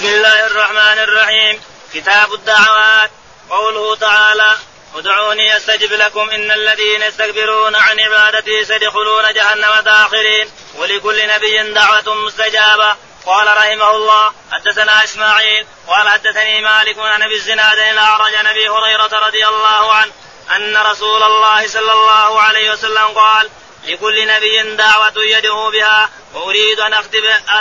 بسم الله الرحمن الرحيم. كتاب الدعوات. قوله تعالى ادعوني أستجب لكم إن الذين يستكبرون عن عبادتي سيدخلون جهنم داخرين. ولكل نبي دعوة مستجابة. قال رحمه الله حدثنا إسماعيل. قال حدثني مالك عن أبي الزناد الأعرج عن أبي هريرة رضي الله عنه أن رسول الله صلى الله عليه وسلم قال لكل نبي دعوة يدعو بها وأريد أن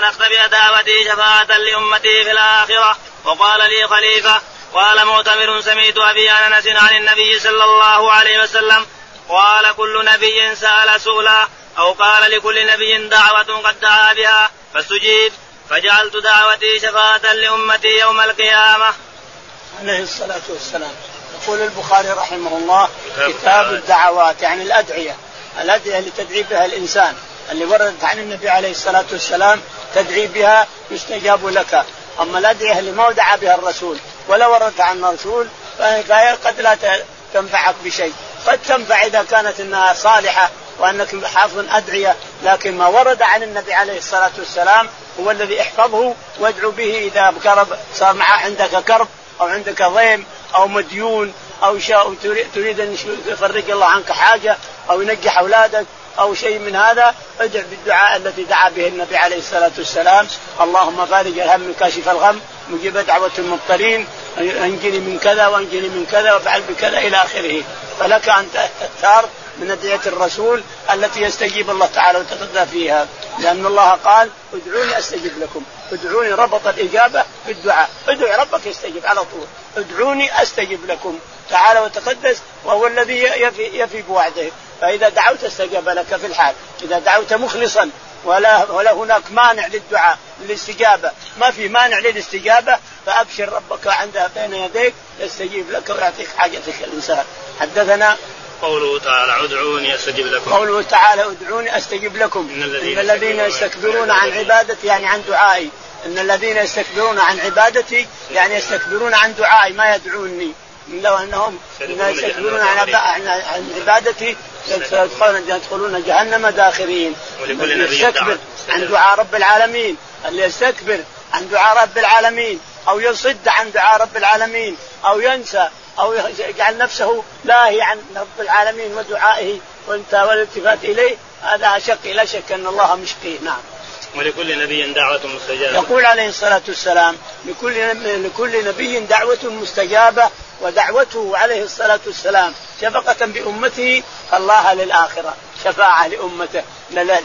أختبئ دعوتي شفاعة لأمتي في الآخرة. وقال لي خليفة قال معتمر سميت أبي أنس عن النبي صلى الله عليه وسلم قال كل نبي سأل سؤلا أو قال لكل نبي دعوة قد دعا بها فاستجيب فجعلت دعوتي شفاعة لأمتي يوم القيامة. عليه الصلاة والسلام. يقول البخاري رحمه الله كتاب الدعوات يعني الأدعية. الأدعية اللي تدعي بها الإنسان اللي وردت عن النبي عليه الصلاة والسلام تدعي بها يستجاب لك. أما الأدعية اللي ما دعا بها الرسول ولا وردت عن الرسول فهي قد لا تنفعك بشيء. قد تنفع إذا كانت إنها صالحة وأنك حافظ أدعية لكن ما ورد عن النبي عليه الصلاة والسلام هو الذي احفظه وادعو به إذا كرب صار معه عندك كرب أو عندك ضيم أو مديون أو شيء تريد أن يفرج الله عنك حاجة أو ينجح أولادك أو شيء من هذا ادع بالدعاء الذي دعا به النبي عليه الصلاة والسلام. اللهم فارج الهم كاشف الغم مجيب دعوة المضطرين انجني من كذا وانجني من كذا وافعل بكذا إلى آخره. فلك أن تختار من أدعية الرسول التي يستجيب الله تعالى وتتقى فيها. لأن الله قال ادعوني أستجب لكم. ادعوني ربط الإجابة بالدعاء. ادعو ربك يستجيب على طول. ادعوني أستجب لكم. تعالى وتقدس وهو الذي يفي, يفي بوعده. فإذا دعوت استجاب لك في الحال. إذا دعوت مخلصا ولا ولا هناك مانع للدعاء للاستجابة. ما في مانع للاستجابة فأبشر ربك عندها بين يديك يستجيب لك ويعطيك حاجتك الإنسان. حدثنا قوله تعالى ادعوني أستجب لكم. قوله تعالى ادعوني أستجب لكم. إن الذين, إن الذين يستكبرون عن عبادتي يعني عن دعائي. إن الذين يستكبرون عن عبادتي يعني يستكبرون عن دعائي. ما يدعوني. لو أنهم يستكبرون عن عن عبادتي يدخلون جهنم داخرين. ولكل يستكبر عن دعاء رب العالمين. اللي يستكبر عن دعاء رب العالمين. أو يصد عن دعاء رب العالمين. أو ينسى. أو يجعل نفسه لاهي عن رب العالمين ودعائه والالتفات إليه. هذا اشق لا شك أن الله مشقيه نعم. ولكل نبي دعوة مستجابة. يقول عليه الصلاة والسلام لكل لكل نبي دعوة مستجابة ودعوته عليه الصلاة والسلام شفقة بأمته الله للآخرة. شفاعة لأمته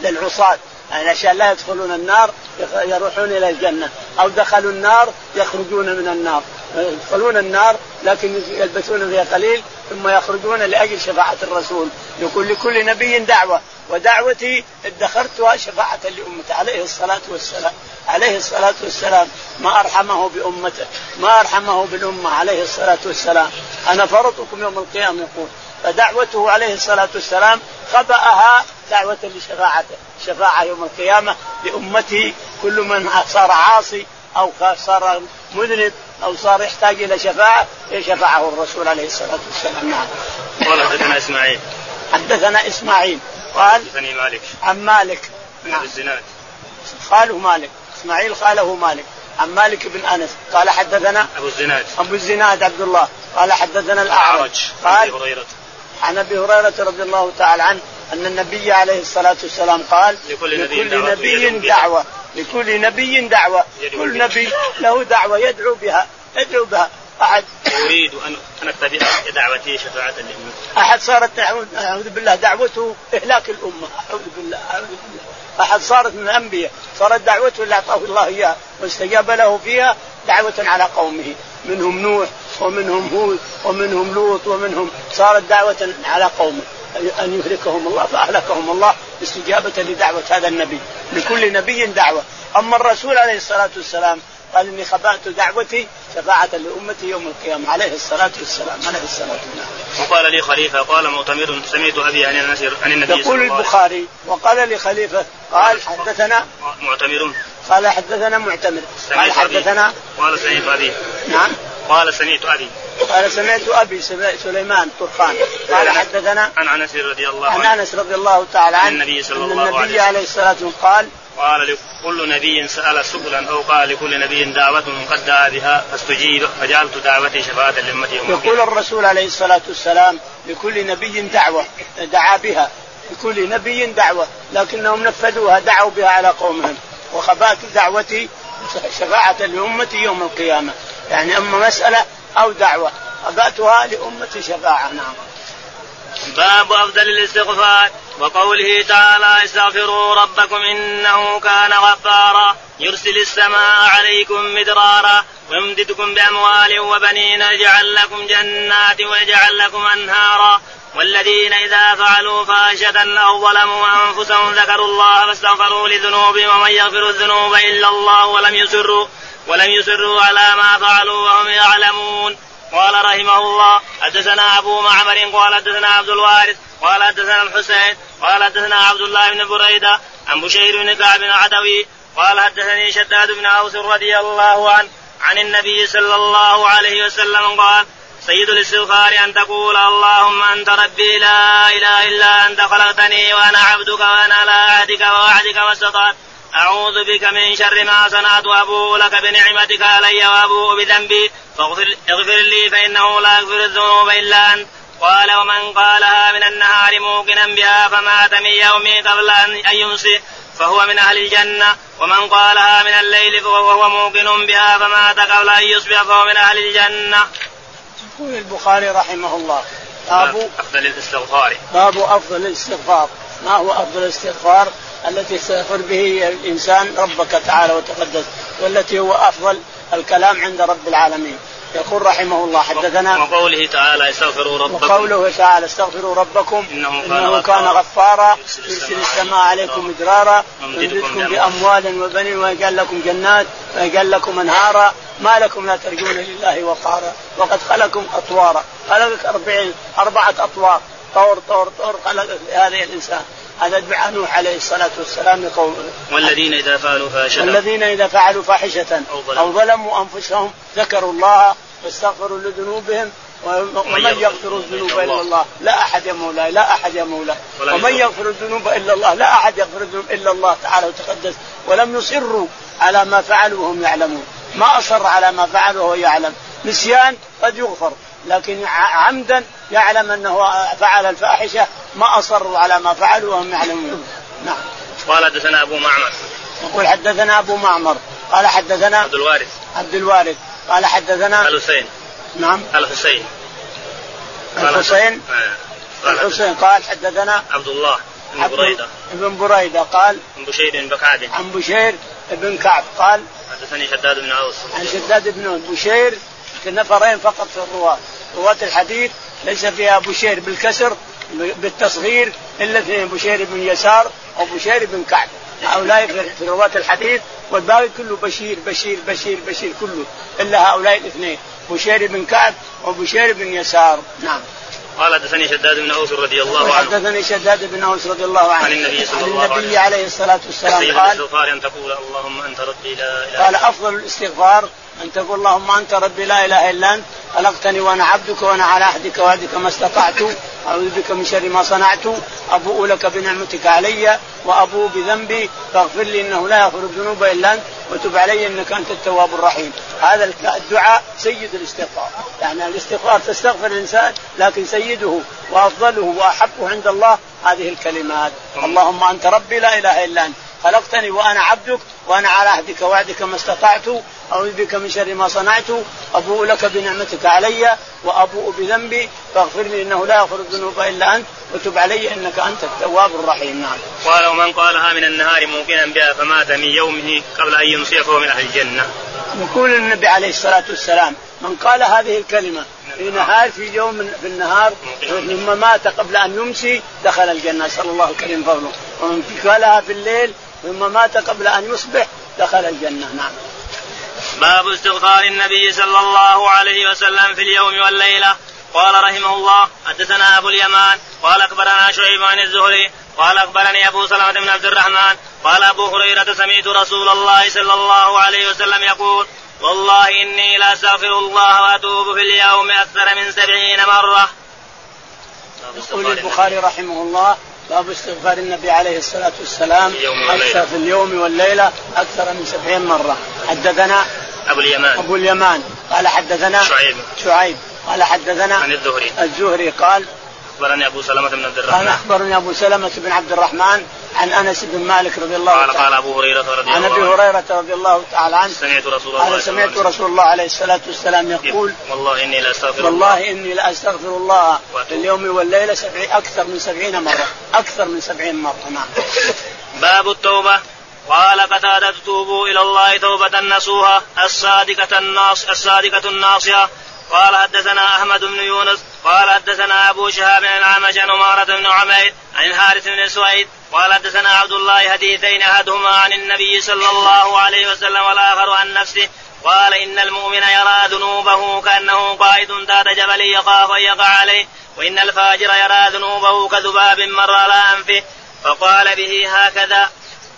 للعصاة. يعني عشان لا يدخلون النار يروحون إلى الجنة. أو دخلوا النار يخرجون من النار. يدخلون النار لكن يلبسون فيها قليل ثم يخرجون لأجل شفاعة الرسول. يقول لكل نبي دعوة ودعوتي ادخرتها شفاعة لامته عليه الصلاة والسلام عليه الصلاة والسلام. ما أرحمه بأمته ما أرحمه بالأمة عليه الصلاة والسلام. أنا فرطكم يوم القيامة يقول. فدعوته عليه الصلاة والسلام خبأها دعوة لشفاعته. شفاعة يوم القيامة لأمته. كل من صار عاصي أو صار مذنب أو صار يحتاج إلى شفاعة يشفعه الرسول عليه الصلاة والسلام. نعم. قال حدثنا إسماعيل. حدثنا إسماعيل. قال حدثني مالك. عن مالك. نعم الزناد. قاله مالك. إسماعيل قاله مالك. عن مالك بن أنس. قال حدثنا أبو الزناد. أبو الزناد عبد الله. قال حدثنا الأعرج. قال هريرة. عن أبي هريرة رضي الله تعالى عنه أن النبي عليه الصلاة والسلام قال لكل نبي, لكل نبي دعوة. لكل نبي دعوة. كل نبي له دعوة يدعو بها يدعو بها. أحد أريد أن ان أتبع دعوتي شفاعة للامه أحد صارت أعوذ بالله دعوته إهلاك الأمة. أعوذ بالله أعوذ بالله. أحد صارت من الأنبياء. صارت دعوته اللي أعطاه الله إياها واستجاب له فيها دعوة على قومه. منهم نوح ومنهم هود ومنهم لوط ومنهم صارت دعوة على قومه. أن يهلكهم الله فأهلكهم الله استجابة لدعوة هذا النبي. لكل نبي دعوة. أما الرسول عليه الصلاة والسلام قال إني خبأت دعوتي شفاعة لأمتي يوم القيامة. عليه الصلاة والسلام. عليه الصلاة والسلام. وقال لي خليفة قال معتمر سمعت أبي عن النبي عن النبي يقول البخاري وقال لي خليفة قال حدثنا معتمر قال حدثنا معتمر. قال حدثنا قال سمعت أبي. نعم. قال سمعت أبي. قال سمعت أبي سليمان طرخان قال حدثنا عن أنس رضي الله عنه. عن أنس رضي الله تعالى عنه النبي صلى الله عليه وسلم النبي عليه الصلاة والسلام قال قال لكل نبي سأل سؤلا أو قال لكل نبي دعوة قد دعا بها فاستجيب فجعلت دعوتي شفاعة لأمتي يقول الرسول عليه الصلاة والسلام لكل نبي دعوة دعا بها. لكل نبي دعوة لكنهم نفذوها دعوا بها على قومهم. وخبات دعوتي شفاعة لأمتي يوم القيامة. يعني أما مسألة أو دعوة. خباتها لأمتي شفاعة نعم. باب أفضل الاستغفار. وقوله تعالى استغفروا ربكم إنه كان غفارا. يرسل السماء عليكم مدرارا. ويمددكم بأموال وبنين يجعل لكم جنات ويجعل لكم أنهارا. والذين إذا فعلوا فاحشة أو ظلموا أنفسهم ذكروا الله فاستغفروا لذنوبهم ومن يغفر الذنوب إلا الله ولم يسروا ولم يسروا على ما فعلوا وهم يعلمون. قال رحمه الله حدثنا أبو معمر قال حدثنا عبد الوارث قال حدثنا الحسين قال حدثنا عبد الله بن بريدة عن بشير بن كعب عدوي قال حدثني شداد بن أوس رضي الله عنه عن النبي صلى الله عليه وسلم قال سيد الاستغفار أن تقول اللهم أنت ربي لا إله إلا أنت خلقتني وأنا عبدك وأنا على عهدك ووعدك ما استطعت. أعوذ بك من شر ما صنعت وأبوء لك بنعمتك علي وأبوء بذنبي. فاغفر اغفر لي فإنه لا يغفر الذنوب إلا أنت. قال ومن قالها من النهار موقنا بها فمات من يومه قبل أن يمسي. فهو من أهل الجنة. ومن قالها من الليل فهو موقن بها فمات قبل أن يصبح فهو من أهل الجنة. يقول البخاري رحمه الله باب أفضل الاستغفار. باب أفضل الاستغفار. ما هو أفضل الاستغفار؟ التي يستغفر به الإنسان ربك تعالى وتقدس والتي هو أفضل الكلام عند رب العالمين. يقول رحمه الله حدثنا وقوله تعالى استغفروا ربكم. وقوله تعالى استغفروا ربكم. إنه كان, إنه كان غفارا. يرسل السماء عليكم مدرارا. ويمددكم بأموال وبنين ويجعل لكم جنات ويجعل لكم أنهارا. ما لكم لا ترجون لله وقارا. وقد خلقكم أطوارا. خلقك أربعين أربعة أطوار. طور طور طور خلق هذا الإنسان. هذا دعاء نوح عليه الصلاة والسلام لقومه والذين إذا فعلوا فاحشة. والذين إذا فعلوا فاحشة. أو ظلموا. أنفسهم ذكروا الله واستغفروا لذنوبهم ومن يغفر الذنوب إلا الله. لا أحد يا مولاي لا أحد يا مولاي. ومن يغفر. الذنوب إلا الله لا أحد يغفر الذنوب إلا الله تعالى وتقدس. ولم يصروا على ما فعلوا وهم يعلمون. ما أصر على ما فعل وهو يعلم. نسيان قد يغفر. لكن عمدا يعلم أنه فعل الفاحشة ما أصروا على ما فعلوا وهم يعلمون. نعم. قال حدثنا أبو معمر. يقول حدثنا أبو معمر. قال حدثنا عبد الوارث. عبد الوارث. قال حدثنا الحسين. نعم. الحسين. الحسين؟ آه. الحسين قال حدثنا عبد الله بن بريدة. بن بريدة قال عن بشير بن كعب. عن بشير بن كعب قال حدثني شداد بن أوس. عن شداد بن بشير نفرين فقط في الرواة. رواة الحديث ليس فيها بشير بالكسر بالتصغير إلا اثنين بشير بن يسار أو بشير بن كعب. هؤلاء في رواة الحديث والباقي كله بشير بشير بشير بشير كله إلا هؤلاء الاثنين بشير بن كعب وبشير بن يسار. نعم. قال حدثني شداد بن أوس رضي الله عنه. حدثني شداد بن أوس رضي الله عنه. عن النبي صلى الله عليه وسلم النبي عليه الصلاة والسلام قال الاستغفار أن تقول اللهم أنت ربي لا إله قال أفضل الاستغفار أن تقول اللهم أنت ربي لا إله إلا أنت خلقتني وأنا عبدك وأنا على عهدك وعهدك ما استطعت. أعوذ بك من شر ما صنعت. أبوء لك بنعمتك علي وأبوء بذنبي. فاغفر لي إنه لا يغفر الذنوب إلا أنت وتب علي إنك أنت التواب الرحيم. هذا الدعاء سيد الاستغفار. يعني الاستغفار تستغفر الإنسان لكن سيده وأفضله وأحبه عند الله. هذه الكلمات اللهم أنت ربي لا إله إلا أنت. خلقتني وأنا عبدك وأنا على عهدك وعدك ما استطعت أعوذ بك من شر ما صنعت أبوء لك بنعمتك علي وأبوء بذنبي فاغفر لي إنه لا يغفر الذنوب إلا أنت وتب علي إنك أنت التواب الرحيم نعم. قال ومن قالها من النهار موقنا بها فمات من يومه قبل أن يمسي فهو من أهل الجنة. يقول النبي عليه الصلاة والسلام من قال هذه الكلمة في نهار في يوم في النهار ثم مات قبل أن يمسي دخل الجنة نسال الله الكريم فضله ومن قالها في الليل ثم مات قبل أن يصبح دخل الجنة نعم. باب استغفار النبي صلى الله عليه وسلم في اليوم والليلة قال رحمه الله حدثنا أبو اليمان قال أخبرنا شعيب عن الزهري قال أخبرني أبو سلمة بن عبد الرحمن قال أبو هريرة سمعت رسول الله صلى الله عليه وسلم يقول والله إني لاستغفر الله وأتوب في اليوم أكثر من سبعين مرة. يقول البخاري رحمه الله باب استغفار النبي عليه الصلاة والسلام أكثر في اليوم والليلة أكثر من سبعين مرة. حدثنا أبو اليمان. أبو اليمان. قال حدثنا شعيب. شعيب. قال حدثنا عن الزهري. الزهري قال أخبرني أبو سلمة بن عبد قال الرحمن أخبرني أبو سلمة بن عبد الرحمن عن أنس بن مالك رضي الله تعالى قال أبو هريرة رضي عن الله أبي عنه. هريرة رضي الله تعالى عنه. سمعت رسول الله قال سمعت رسول الله عليه الصلاة والسلام يقول والله إني لاستغفر الله. والله إني لاستغفر الله. في اليوم والليلة سبعي أكثر من سبعين مرة. أكثر من سبعين مرة نعم. باب التوبة. قال قتادة توبوا إلى الله توبة نصوها الصادقة الناص الصادقة الناصحة. قال حدثنا أحمد بن يونس قال حدثنا أبو شهاب بن الأعمش عن عمارة بن عمير عن الحارث بن سويد قال حدثنا عبد الله حديثين أحدهما عن النبي صلى الله عليه وسلم والآخر عن نفسه قال إن المؤمن يرى ذنوبه كأنه قائد تحت جبل يخاف أن يقع عليه وإن الفاجر يرى ذنوبه كذباب مر على أنفه فقال به هكذا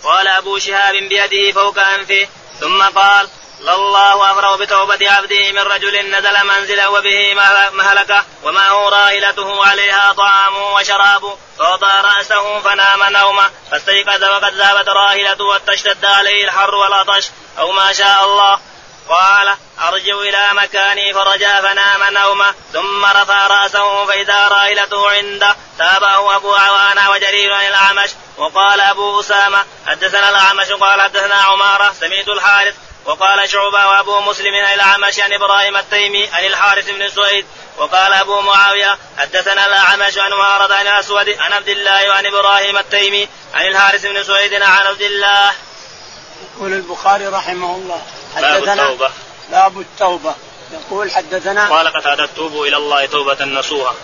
قال أبو شهاب بيده فوق أنفه ثم قال لله أفرغ بتوبة عبده من رجل نزل منزلا وبه مهلكة ومعه راحلته عليها طعامه وشرابه فوضع رأسه فنام نومه فاستيقظ وقد ذهبت راحلته وتشتد عليه الحر والعطش. أو ما شاء الله. قال أرجع إلى مكاني فرجع فنام نومه ثم رفع رأسه فإذا راحلته عنده. تابعه أبو عوانة وجرير عن الأعمش. وقال أبو أسامة حدثنا الأعمش قال حدثنا عمارة سمعت الحارث وقال شعبة وأبو مسلم عن الأعمش عن إبراهيم التيمي عن الحارث بن سويد وقال أبو معاوية حدثنا الأعمش عن عمارة عن الأسود عن عبد الله وعن إبراهيم التيمي عن الحارث بن سويد عن عبد الله. يقول البخاري رحمه الله باب حدثنا التوبة. باب التوبة. يقول حدثنا قال قتادة توبوا إلى الله توبة نصوحا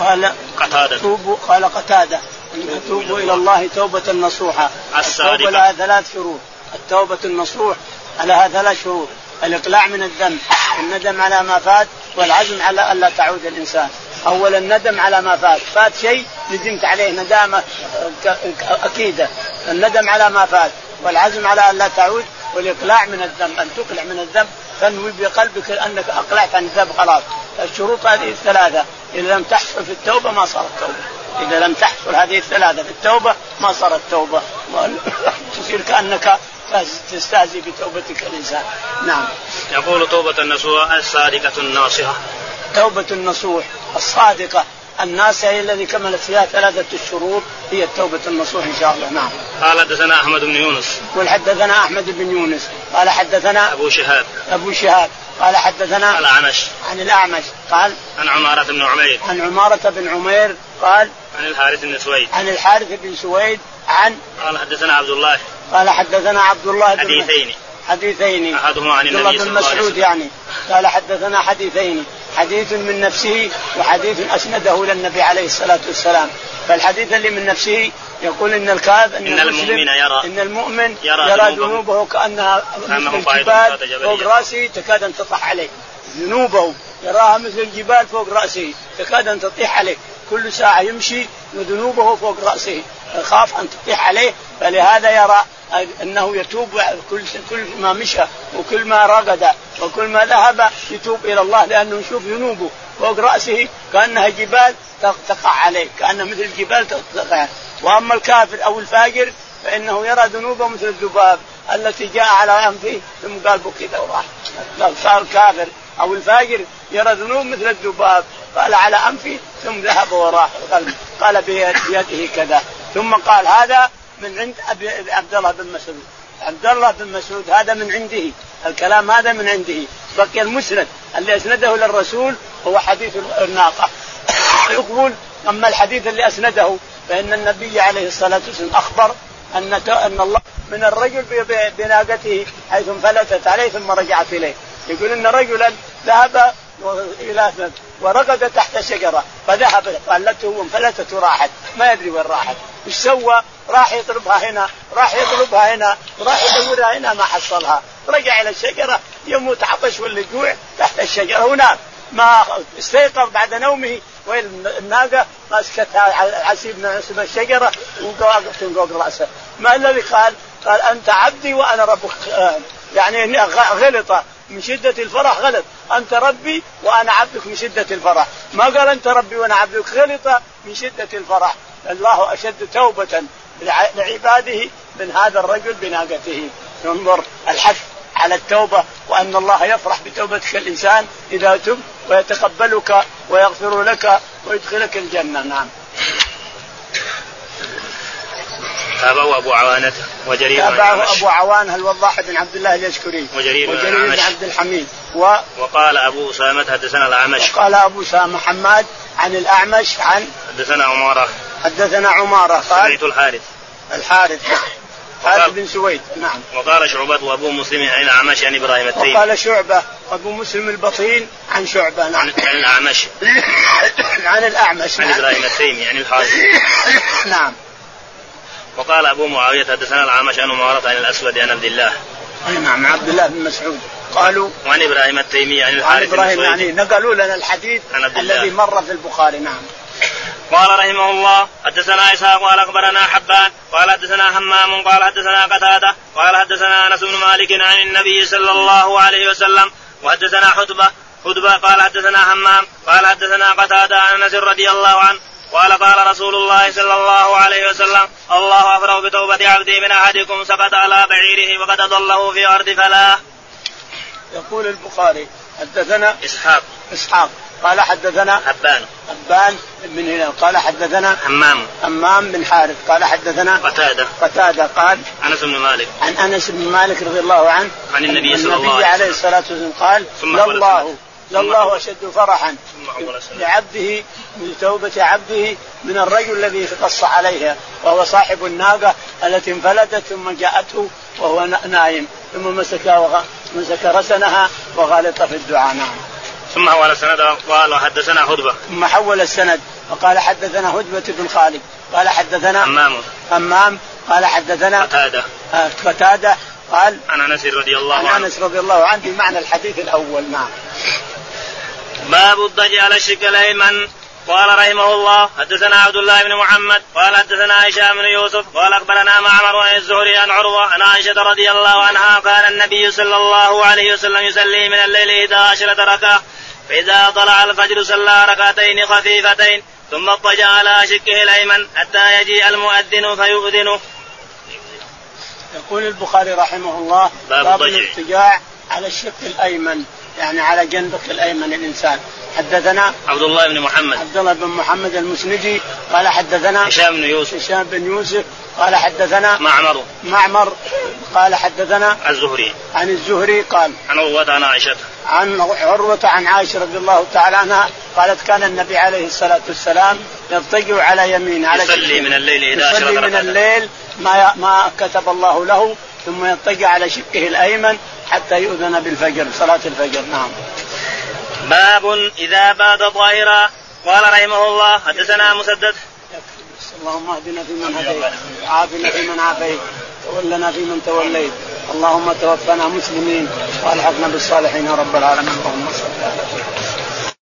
قال قتادة. توبوا قال قتادة توبوا إلى الله توبة الصادقة. التوبة لها ثلاث شروط التوبة النصوح لها ثلاث شروط الإقلاع من الذنب الندم على ما فات والعزم على ألا تعود الإنسان. أولا الندم على ما فات. فات شيء ندمت عليه ندامة ك- أكيدة. الندم على ما فات والعزم على ألا تعود والإقلاع من الذنب أن تقلع من الذنب تنوي بقلبك أنك أقلعت عن الذنب خلاص. الشروط هذه الثلاثة. إذا لم تحصل في التوبة ما صارت توبة. إذا لم تحصل هذه الثلاثة في التوبة ما صارت توبة. تصير كأنك تستهزئ بتوبتك الإنسان. نعم. يقول توبة النصوح الصادقة الناصحة. توبة النصوح الصادقة الناس هي الذي كملت فيها ثلاثة الشروط هي التوبة النصوح إن شاء الله. نعم. قال حدثنا أحمد بن يونس. يقول حدثنا أحمد بن يونس. قال حدثنا أبو شهاب. أبو شهاب. قال حدثنا الأعمش. عن الأعمش. قال عن عمارة بن عمير. عن عمارة بن عمير. قال عن الحارث بن سويد. عن الحارث بن سويد. عن قال حدثنا عبد الله. قال حدثنا عبد الله بن حديثين. حديثين. أحدهما عن النبي صلى الله عليه مسعود وسلم. يعني. قال حدثنا حديثين. حديث من نفسه وحديث أسنده إلى النبي عليه الصلاة والسلام. فالحديث اللي من نفسه يقول إن الكاذب إن, إن المؤمن يرى- إن المؤمن يرى يرى, ذنوبه. كأنها مثل الجبال فوق. رأسه تكاد أن تطح عليه. ذنوبه. يراها مثل الجبال فوق رأسه تكاد أن تطيح عليه. كل ساعة يمشي وذنوبه فوق رأسه. يخاف أن تطيح عليه فلهذا يرى أنه يتوب كل كل ما مشى وكل ما رقد وكل ما ذهب يتوب إلى الله لأنه يشوف ذنوبه. فوق رأسه كأنها جبال تقع عليه كانها مثل الجبال تقع. وأما الكافر أو الفاجر فإنه يرى ذنوبه مثل الذباب التي جاء على أنفه ثم قال كذا وراح صار الكافر أو الفاجر يرى ذنوب مثل الذباب قال على أنفه ثم ذهب وراح. قال بيده كذا. ثم قال هذا من عند أبي عبد الله بن مسعود. عبد الله بن مسعود هذا من عنده. الكلام هذا من عنده. بقي المسند اللي أسنده للرسول هو حديث الناقة. يقول أما الحديث اللي أسنده فإن النبي عليه الصلاة والسلام أخبر أن أن الله من الرجل بناقته حيث انفلتت عليه ثم رجعت إليه. يقول إن رجلا ذهب إلى ورقد تحت شجرة فذهب قالته وانفلتت وراحت. ما يدري وين راحت. إيش سوى؟ راح يطلبها هنا راح يطلبها هنا راح يدورها هنا ما حصلها. رجع إلى الشجرة يموت عطش ولا جوع تحت الشجرة ونام ما استيقظ بعد نومه وين الناقة؟ ماسكتها عسيب من الشجرة وواقف فوق رأسه. ما الذي قال؟ قال أنت عبدي وأنا ربك. يعني غلط. من شدة الفرح غلط. أنت ربي وأنا عبدك من شدة الفرح. ما قال أنت ربي وأنا عبدك غلط. من شدة الفرح. الله أشد توبة لعباده من هذا الرجل بناقته. انظر الحث على التوبة وأن الله يفرح بتوبتك الإنسان إذا تب ويتقبلك ويغفر لك ويدخلك الجنة. نعم. تابعه أبو عوانة وجرير تابعه أبو عوانة الوضاح بن عبد الله اليشكري. وجرير, وجرير بن عبد الحميد. و وقال أبو أسامة حدثنا الأعمش. قال أبو أسامة حماد عن الأعمش عن حدثنا عمارة. حدثنا عمارة قال سمعت الحارث. الحارث خالد بن سويد نعم. وقال شعبة وأبو مسلم عن الأعمش عن إبراهيم التيمي وقال شعبة وأبو مسلم البطين عن شعبة نعم. عن الأعمش. عن الأعمش عن إبراهيم التيمي عن الحارث. نعم. وقال أبو معاوية حدثنا الأعمش عن معارضة عن الأسود عن عبد الله. أي نعم عبد الله بن مسعود. قالوا وعن إبراهيم التيمي عن الحارث عن إبراهيم يعني نقلوا لنا الحديث الذي مر في البخاري نعم. قال رحمه الله حدثنا إسحاق قال أخبرنا حبان قال حدثنا همام قال حدثنا قتادة قال حدثنا أنس بن مالك عن النبي صلى الله عليه وسلم وحدثنا حتبة حتبة قال حدثنا همام قال حدثنا قتادة عن أنس رضي الله عنه قال قال رسول الله صلى الله عليه وسلم الله أفرغ بتوبة عبدي من أحدكم سقط على بعيره وقد ضله في أرض فلاه. يقول البخاري حدثنا إسحاق إسحاق قال حدثنا حبان. حبان بن هلال قال حدثنا همام همام بن حارث. قال حدثنا قتادة. قتادة قال أنس بن مالك. عن أنس بن مالك رضي الله عنه عن النبي صلى الله عليه وسلم. عليه الصلاة والسلام قال لله لله أشد فرحا لعبده من توبة عبده من الرجل الذي قص عليها وهو صاحب الناقة التي انفلتت ثم جاءته وهو نايم. ثم مسك مسك رسنها وغالط في الدعاء. نعم. ثم حول السند وقال حدثنا هدبة. ثم حول السند وقال حدثنا هدبة بن خالد. قال حدثنا همام همام قال حدثنا قتادة. آه، قتادة. قال عن أنس رضي الله عنه. عن أنس رضي الله عنه بمعنى الحديث الأول. نعم. باب الضجع على الشق الأيمن. قال رحمه الله حدثنا عبد الله بن محمد. قال حدثنا هشام بن يوسف. قال أخبرنا معمر عن الزهري عن عروة عن عائشة رضي الله عنها كان النبي صلى الله عليه وسلم يصلي من الليل 11 ركعة. فإذا طلع الفجر صلى ركعتين خفيفتين ثم اضطجع على شقه الأيمن حتى يجيء المؤذن فيؤذنه. يقول البخاري رحمه الله باب, الاضطجاع على الشق الأيمن يعني على جنبك الأيمن الإنسان. حدثنا عبد الله بن محمد. عبد الله بن محمد المسندي قال حدثنا هشام بن يوسف. هشام بن يوسف قال حدثنا معمر. معمر قال حدثنا الزهري. عن الزهري قال عن عروة عن عائشة. عن عروة عن عائشة رضي الله تعالى عنها قالت كان النبي عليه الصلاة والسلام يضطجع على يمينه على يصلي من الليل 11 يصلي من الليل ما ما كتب الله له ثم يضطجع على شقه الأيمن حتى يؤذن بالفجر صلاة الفجر. نعم. باب إذا بات طاهرا قال رحمه الله حدثنا مسدد. اللهم اهدنا فيمن هديت عافنا فيمن عافيت تولنا فيمن توليت. اللهم توفنا مسلمين وألحقنا بالصالحين يا رب العالمين. اللهم صل على